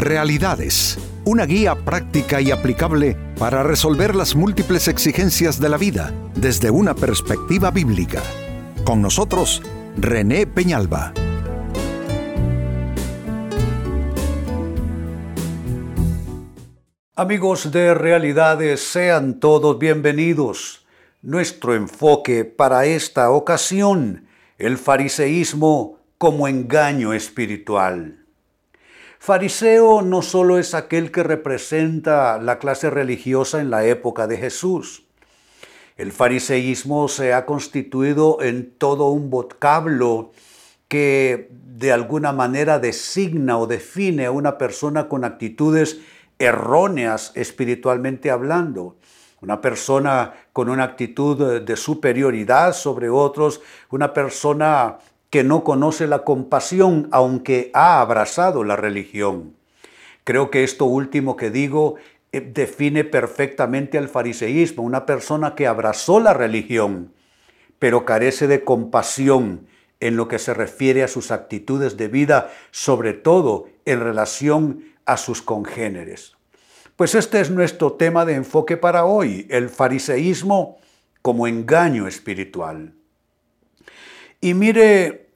Realidades, una guía práctica y aplicable para resolver las múltiples exigencias de la vida desde una perspectiva bíblica. Con nosotros, René Peñalba. Amigos de Realidades, sean todos bienvenidos. Nuestro enfoque para esta ocasión, el fariseísmo como engaño espiritual. Fariseo no solo es aquel que representa la clase religiosa en la época de Jesús. El fariseísmo se ha constituido en todo un vocablo que de alguna manera designa o define a una persona con actitudes erróneas espiritualmente hablando. Una persona con una actitud de superioridad sobre otros, una persona que no conoce la compasión aunque ha abrazado la religión. Creo que esto último que digo eh, define perfectamente al fariseísmo, una persona que abrazó la religión, pero carece de compasión en lo que se refiere a sus actitudes de vida, sobre todo en relación a sus congéneres. Pues este es nuestro tema de enfoque para hoy, el fariseísmo como engaño espiritual. Y mire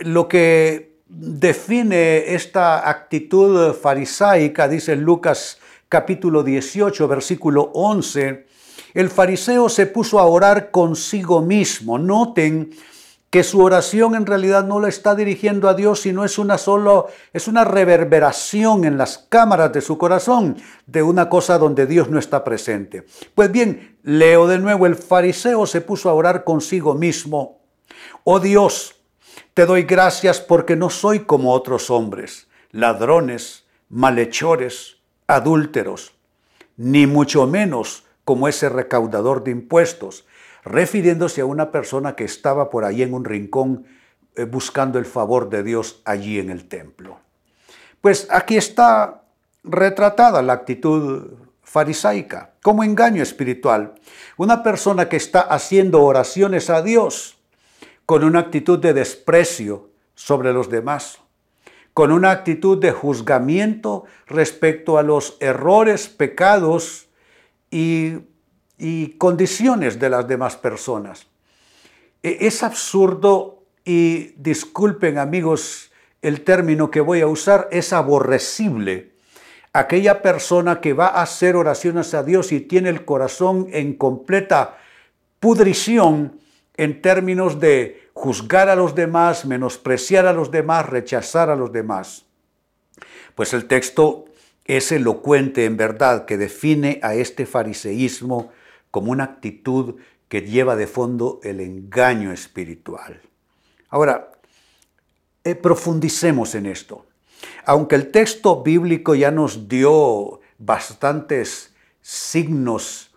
lo que define esta actitud farisaica, dice Lucas capítulo 18, versículo 11, el fariseo se puso a orar consigo mismo. Noten que su oración en realidad no la está dirigiendo a Dios, sino es una solo es una reverberación en las cámaras de su corazón de una cosa donde Dios no está presente. Pues bien, leo de nuevo, el fariseo se puso a orar consigo mismo. Oh Dios, te doy gracias porque no soy como otros hombres, ladrones, malhechores, adúlteros, ni mucho menos como ese recaudador de impuestos refiriéndose a una persona que estaba por ahí en un rincón eh, buscando el favor de Dios allí en el templo. Pues aquí está retratada la actitud farisaica como engaño espiritual. Una persona que está haciendo oraciones a Dios con una actitud de desprecio sobre los demás, con una actitud de juzgamiento respecto a los errores, pecados y y condiciones de las demás personas. E, es absurdo y disculpen amigos el término que voy a usar, es aborrecible. Aquella persona que va a hacer oraciones a Dios y tiene el corazón en completa pudrición en términos de juzgar a los demás, menospreciar a los demás, rechazar a los demás. Pues el texto es elocuente en verdad que define a este fariseísmo como una actitud que lleva de fondo el engaño espiritual. Ahora, eh, profundicemos en esto. Aunque el texto bíblico ya nos dio bastantes signos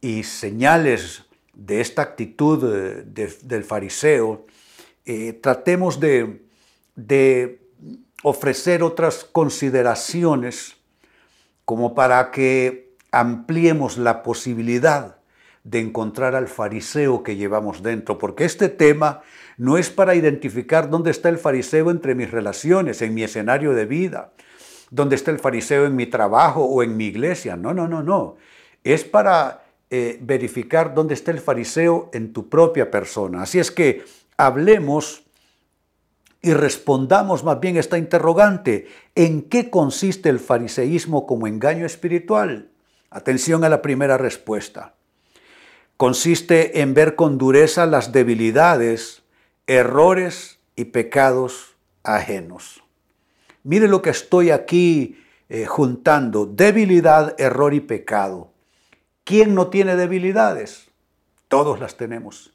y señales de esta actitud eh, del fariseo, eh, tratemos de, de ofrecer otras consideraciones como para que ampliemos la posibilidad de encontrar al fariseo que llevamos dentro, porque este tema no es para identificar dónde está el fariseo entre mis relaciones, en mi escenario de vida, dónde está el fariseo en mi trabajo o en mi iglesia. No, no, no, no. Es para eh, verificar dónde está el fariseo en tu propia persona. Así es que hablemos y respondamos más bien esta interrogante. ¿En qué consiste el fariseísmo como engaño espiritual? Atención a la primera respuesta. Consiste en ver con dureza las debilidades, errores y pecados ajenos. Mire lo que estoy aquí eh, juntando. Debilidad, error y pecado. ¿Quién no tiene debilidades? Todos las tenemos.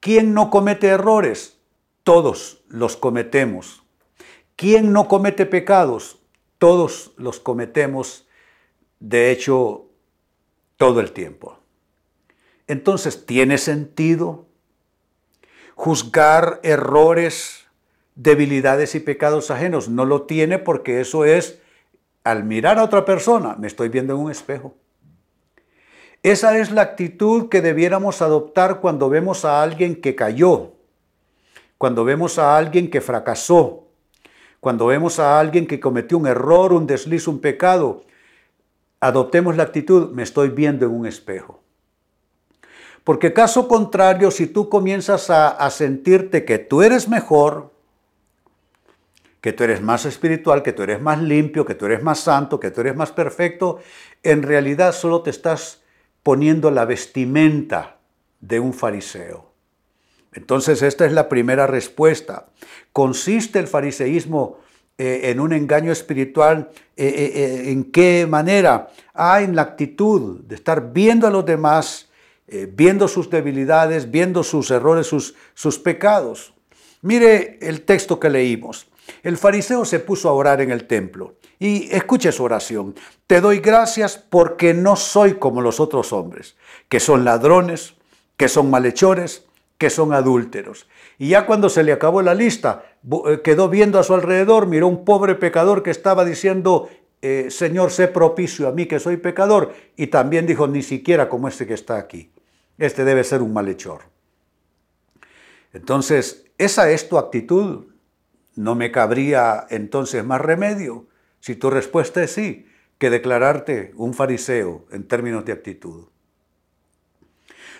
¿Quién no comete errores? Todos los cometemos. ¿Quién no comete pecados? Todos los cometemos de hecho, todo el tiempo. Entonces, ¿tiene sentido juzgar errores, debilidades y pecados ajenos? No lo tiene porque eso es, al mirar a otra persona, me estoy viendo en un espejo. Esa es la actitud que debiéramos adoptar cuando vemos a alguien que cayó, cuando vemos a alguien que fracasó, Cuando vemos a alguien que cometió un error, un desliz, un pecado, adoptemos la actitud, me estoy viendo en un espejo. Porque caso contrario, si tú comienzas a, sentirte que tú eres mejor, que tú eres más espiritual, que tú eres más limpio, que tú eres más santo, que tú eres más perfecto, en realidad solo te estás poniendo la vestimenta de un fariseo. Entonces esta es la primera respuesta. ¿Consiste el fariseísmo eh, en un engaño espiritual? Eh, eh, ¿En qué manera? Ah, en la actitud de estar viendo a los demás, viendo sus debilidades, viendo sus errores, sus, sus pecados. Mire el texto que leímos. El fariseo se puso a orar en el templo y escuche su oración. Te doy gracias porque no soy como los otros hombres, que son ladrones, que son malhechores, que son adúlteros. Y ya cuando se le acabó la lista, eh, quedó viendo a su alrededor, miró un pobre pecador que estaba diciendo, eh, Señor, sé propicio a mí que soy pecador. Y también dijo, ni siquiera como este que está aquí. Este debe ser un malhechor. Entonces, esa es tu actitud. No me cabría entonces más remedio, si tu respuesta es sí, que declararte un fariseo en términos de actitud.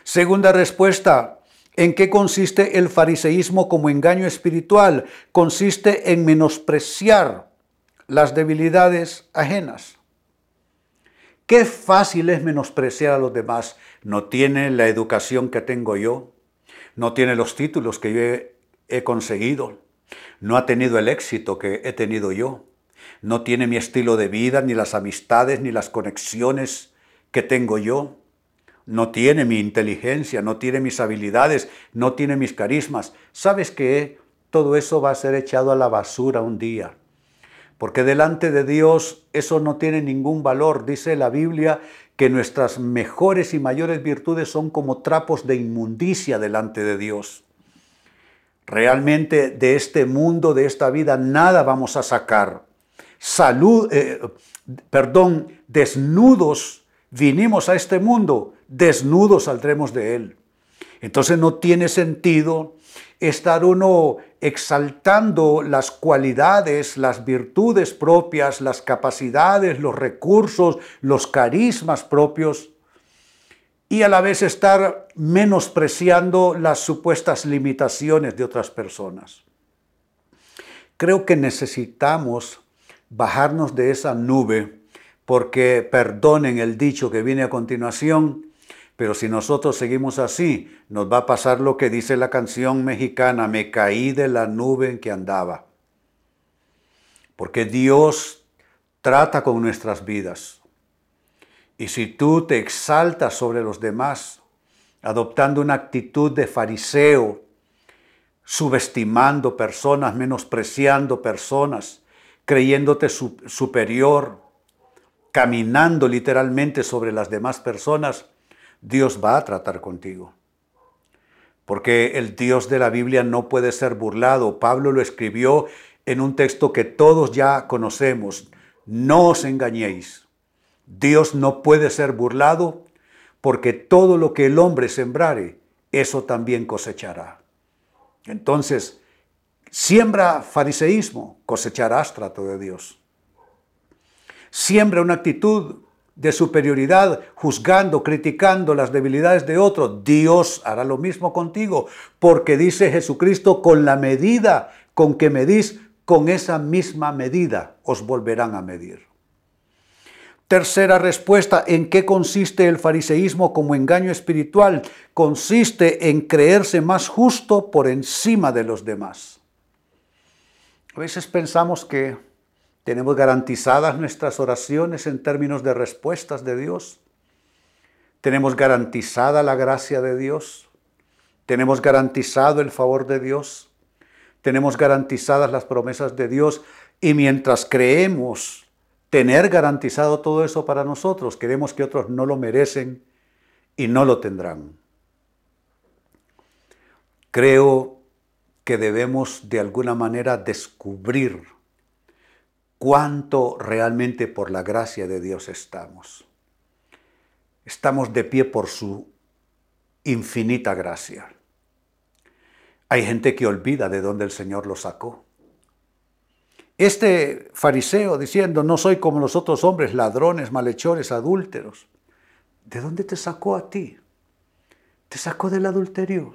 Segunda respuesta, ¿En qué consiste el fariseísmo como engaño espiritual? Consiste en menospreciar las debilidades ajenas. Qué fácil es menospreciar a los demás. No tiene la educación que tengo yo, no tiene los títulos que yo he, he conseguido, no ha tenido el éxito que he tenido yo, no tiene mi estilo de vida, ni las amistades, ni las conexiones que tengo yo no tiene mi inteligencia, no tiene mis habilidades, no tiene mis carismas. ¿Sabes qué? Todo eso va a ser echado a la basura un día. Porque delante de Dios eso no tiene ningún valor. Dice la Biblia que nuestras mejores y mayores virtudes son como trapos de inmundicia delante de Dios. Realmente de este mundo, de esta vida, nada vamos a sacar. Salud, eh, perdón, desnudos vinimos a este mundo, desnudos saldremos de él. Entonces no tiene sentido estar uno exaltando las cualidades, las virtudes propias, las capacidades, los recursos, los carismas propios y a la vez estar menospreciando las supuestas limitaciones de otras personas. Creo que necesitamos bajarnos de esa nube porque perdonen el dicho que viene a continuación, pero si nosotros seguimos así, nos va a pasar lo que dice la canción mexicana, me caí de la nube en que andaba. Porque Dios trata con nuestras vidas. Y si tú te exaltas sobre los demás, adoptando una actitud de fariseo, subestimando personas, menospreciando personas, creyéndote superior, caminando literalmente sobre las demás personas, Dios va a tratar contigo. Porque el Dios de la Biblia no puede ser burlado. Pablo lo escribió en un texto que todos ya conocemos. No os engañéis. Dios no puede ser burlado porque todo lo que el hombre sembrare, eso también cosechará. Entonces, siembra fariseísmo, cosecharás trato de Dios siembra una actitud de superioridad, juzgando, criticando las debilidades de otro, Dios hará lo mismo contigo, porque dice Jesucristo, con la medida con que medís, con esa misma medida os volverán a medir. Tercera respuesta, ¿en qué consiste el fariseísmo como engaño espiritual? Consiste en creerse más justo por encima de los demás. A veces pensamos que ¿Tenemos garantizadas nuestras oraciones en términos de respuestas de Dios? ¿Tenemos garantizada la gracia de Dios? ¿Tenemos garantizado el favor de Dios? ¿Tenemos garantizadas las promesas de Dios? Y mientras creemos tener garantizado todo eso para nosotros, queremos que otros no lo merecen y no lo tendrán. Creo que debemos de alguna manera descubrir cuánto realmente por la gracia de Dios estamos. Estamos de pie por su infinita gracia. Hay gente que olvida de dónde el Señor lo sacó. Este fariseo diciendo, no soy como los otros hombres, ladrones, malhechores, adúlteros. ¿De dónde te sacó a ti? Te sacó del adulterio.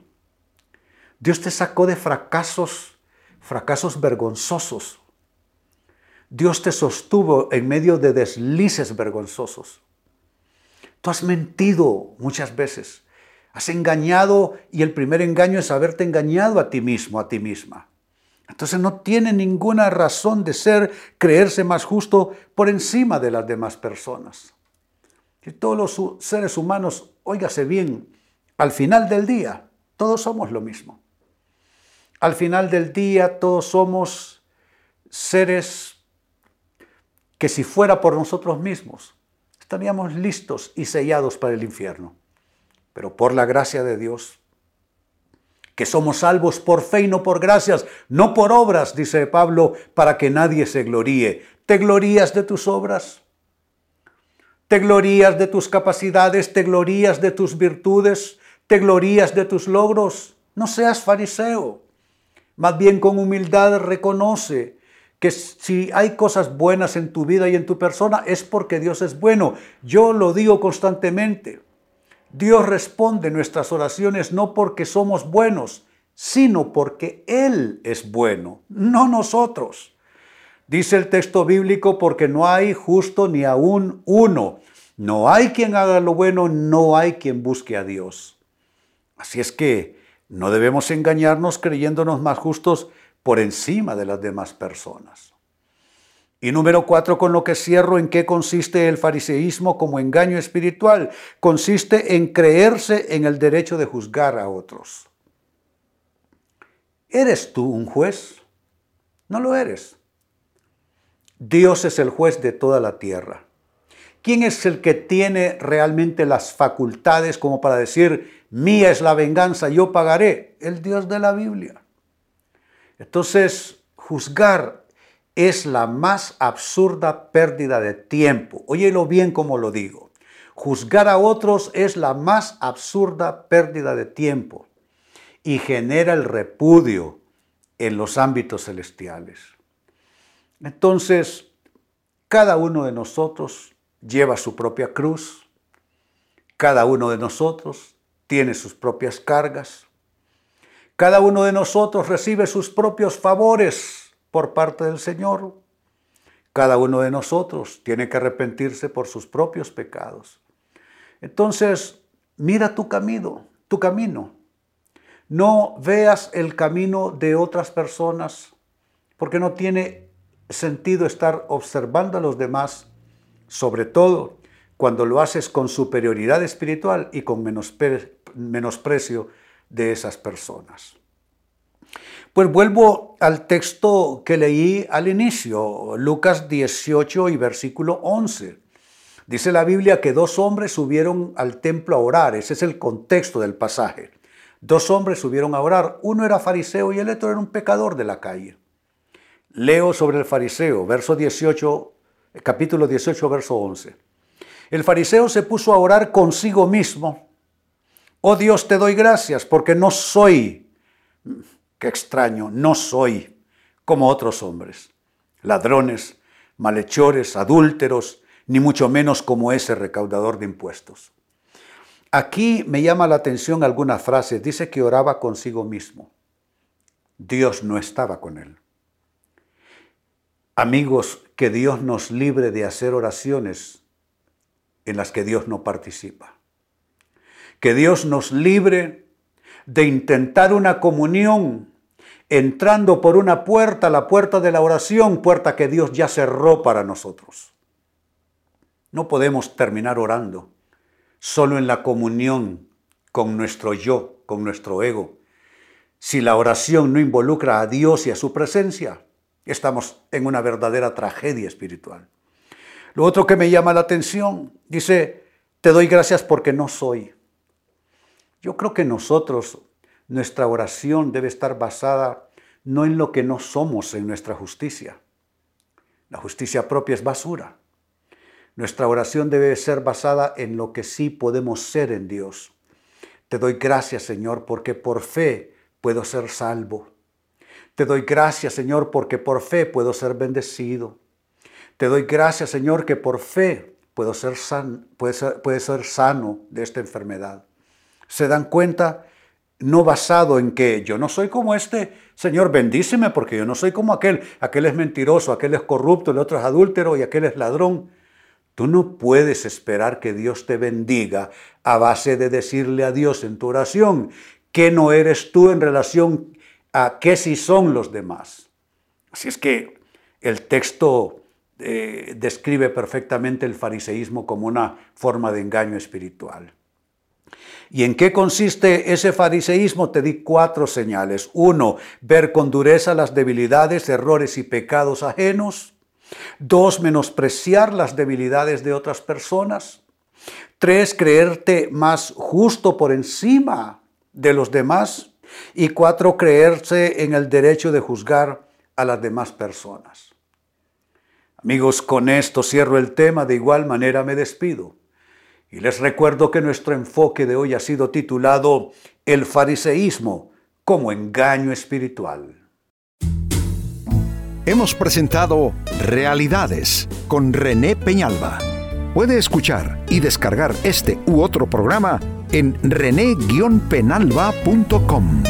Dios te sacó de fracasos, fracasos vergonzosos. Dios te sostuvo en medio de deslices vergonzosos. Tú has mentido muchas veces. Has engañado y el primer engaño es haberte engañado a ti mismo, a ti misma. Entonces no tiene ninguna razón de ser, creerse más justo por encima de las demás personas. Y todos los seres humanos, óigase bien, al final del día, todos somos lo mismo. Al final del día, todos somos seres que si fuera por nosotros mismos, estaríamos listos y sellados para el infierno. Pero por la gracia de Dios, que somos salvos por fe y no por gracias, no por obras, dice Pablo, para que nadie se gloríe. ¿Te glorías de tus obras? ¿Te glorías de tus capacidades? ¿Te glorías de tus virtudes? ¿Te glorías de tus logros? No seas fariseo. Más bien con humildad reconoce que si hay cosas buenas en tu vida y en tu persona es porque Dios es bueno. Yo lo digo constantemente. Dios responde nuestras oraciones no porque somos buenos, sino porque Él es bueno, no nosotros. Dice el texto bíblico, porque no hay justo ni aún uno. No hay quien haga lo bueno, no hay quien busque a Dios. Así es que no debemos engañarnos creyéndonos más justos por encima de las demás personas. Y número cuatro, con lo que cierro, ¿en qué consiste el fariseísmo como engaño espiritual? Consiste en creerse en el derecho de juzgar a otros. ¿Eres tú un juez? No lo eres. Dios es el juez de toda la tierra. ¿Quién es el que tiene realmente las facultades como para decir, mía es la venganza, yo pagaré? El Dios de la Biblia. Entonces, juzgar es la más absurda pérdida de tiempo. Óyelo bien como lo digo. Juzgar a otros es la más absurda pérdida de tiempo y genera el repudio en los ámbitos celestiales. Entonces, cada uno de nosotros lleva su propia cruz, cada uno de nosotros tiene sus propias cargas, cada uno de nosotros recibe sus propios favores por parte del Señor. Cada uno de nosotros tiene que arrepentirse por sus propios pecados. Entonces, mira tu camino, tu camino. No veas el camino de otras personas, porque no tiene sentido estar observando a los demás, sobre todo cuando lo haces con superioridad espiritual y con menosprecio de esas personas. Pues vuelvo al texto que leí al inicio, Lucas 18 y versículo 11. Dice la Biblia que dos hombres subieron al templo a orar, ese es el contexto del pasaje. Dos hombres subieron a orar, uno era fariseo y el otro era un pecador de la calle. Leo sobre el fariseo, verso 18, capítulo 18, verso 11. El fariseo se puso a orar consigo mismo. Oh Dios, te doy gracias porque no soy Qué extraño, no soy como otros hombres, ladrones, malhechores, adúlteros, ni mucho menos como ese recaudador de impuestos. Aquí me llama la atención alguna frase. Dice que oraba consigo mismo. Dios no estaba con él. Amigos, que Dios nos libre de hacer oraciones en las que Dios no participa. Que Dios nos libre de intentar una comunión entrando por una puerta, la puerta de la oración, puerta que Dios ya cerró para nosotros. No podemos terminar orando solo en la comunión con nuestro yo, con nuestro ego. Si la oración no involucra a Dios y a su presencia, estamos en una verdadera tragedia espiritual. Lo otro que me llama la atención, dice, te doy gracias porque no soy. Yo creo que nosotros, nuestra oración debe estar basada no en lo que no somos en nuestra justicia. La justicia propia es basura. Nuestra oración debe ser basada en lo que sí podemos ser en Dios. Te doy gracias, Señor, porque por fe puedo ser salvo. Te doy gracias, Señor, porque por fe puedo ser bendecido. Te doy gracias, Señor, que por fe puedo ser, puede ser sano de esta enfermedad. Se dan cuenta, no basado en que yo no soy como este, Señor, bendíceme porque yo no soy como aquel. Aquel es mentiroso, aquel es corrupto, el otro es adúltero y aquel es ladrón. Tú no puedes esperar que Dios te bendiga a base de decirle a Dios en tu oración que no eres tú en relación a qué si son los demás. Así es que el texto eh, describe perfectamente el fariseísmo como una forma de engaño espiritual. ¿Y en qué consiste ese fariseísmo? Te di cuatro señales. Uno, ver con dureza las debilidades, errores y pecados ajenos. Dos, menospreciar las debilidades de otras personas. Tres, creerte más justo por encima de los demás. Y cuatro, creerse en el derecho de juzgar a las demás personas. Amigos, con esto cierro el tema, de igual manera me despido. Y les recuerdo que nuestro enfoque de hoy ha sido titulado El fariseísmo como engaño espiritual. Hemos presentado Realidades con René Peñalba. Puede escuchar y descargar este u otro programa en rene-penalba.com.